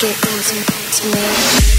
get into me.